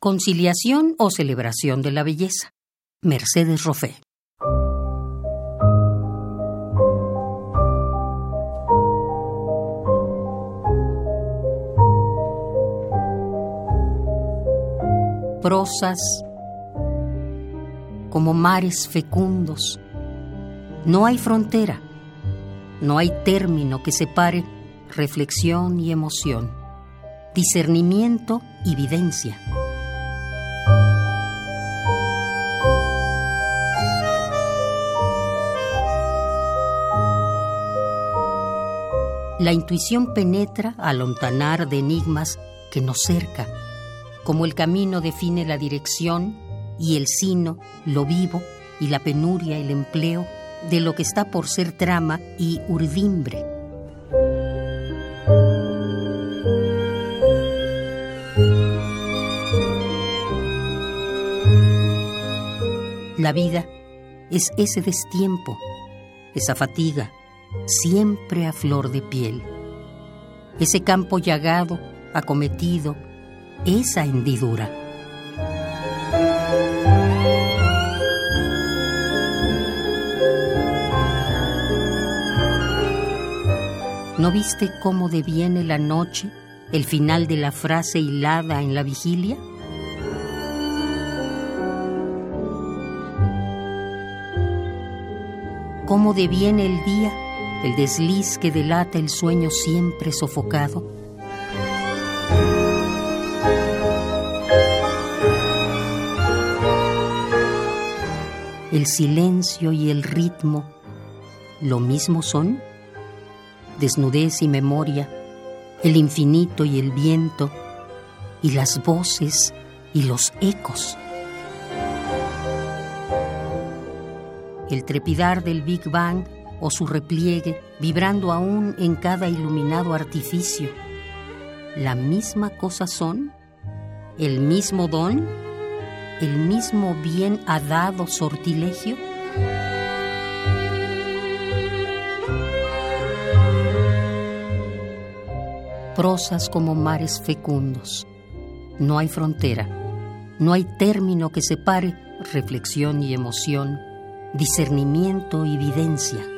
Conciliación o celebración de la belleza. Mercedes Roffé. Prosas como mares fecundos. No hay frontera, no hay término que separe reflexión y emoción, discernimiento y videncia. La intuición penetra al lontanar de enigmas que nos cerca, como el camino define la dirección y el sino, lo vivo y la penuria, el empleo de lo que está por ser trama y urdimbre. La vida es ese destiempo, esa fatiga, siempre a flor de piel. Ese campo llagado, acometido, esa hendidura. ¿No viste cómo deviene la noche, el final de la frase hilada en la vigilia? ¿Cómo deviene el día el desliz que delata el sueño siempre sofocado. El silencio y el ritmo, ¿lo mismo son? Desnudez y memoria, el infinito y el viento, y las voces y los ecos. El trepidar del Big Bang o su repliegue, vibrando aún en cada iluminado artificio. ¿La misma cosa son? ¿El mismo don? ¿El mismo bien dado sortilegio? Prosas como mares fecundos. No hay frontera, no hay término que separe reflexión y emoción, discernimiento y evidencia.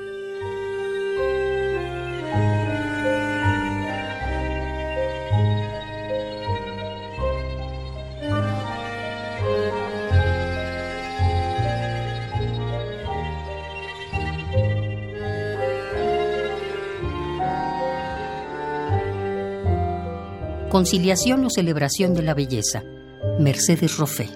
Conciliación o celebración de la belleza. Mercedes Roffé.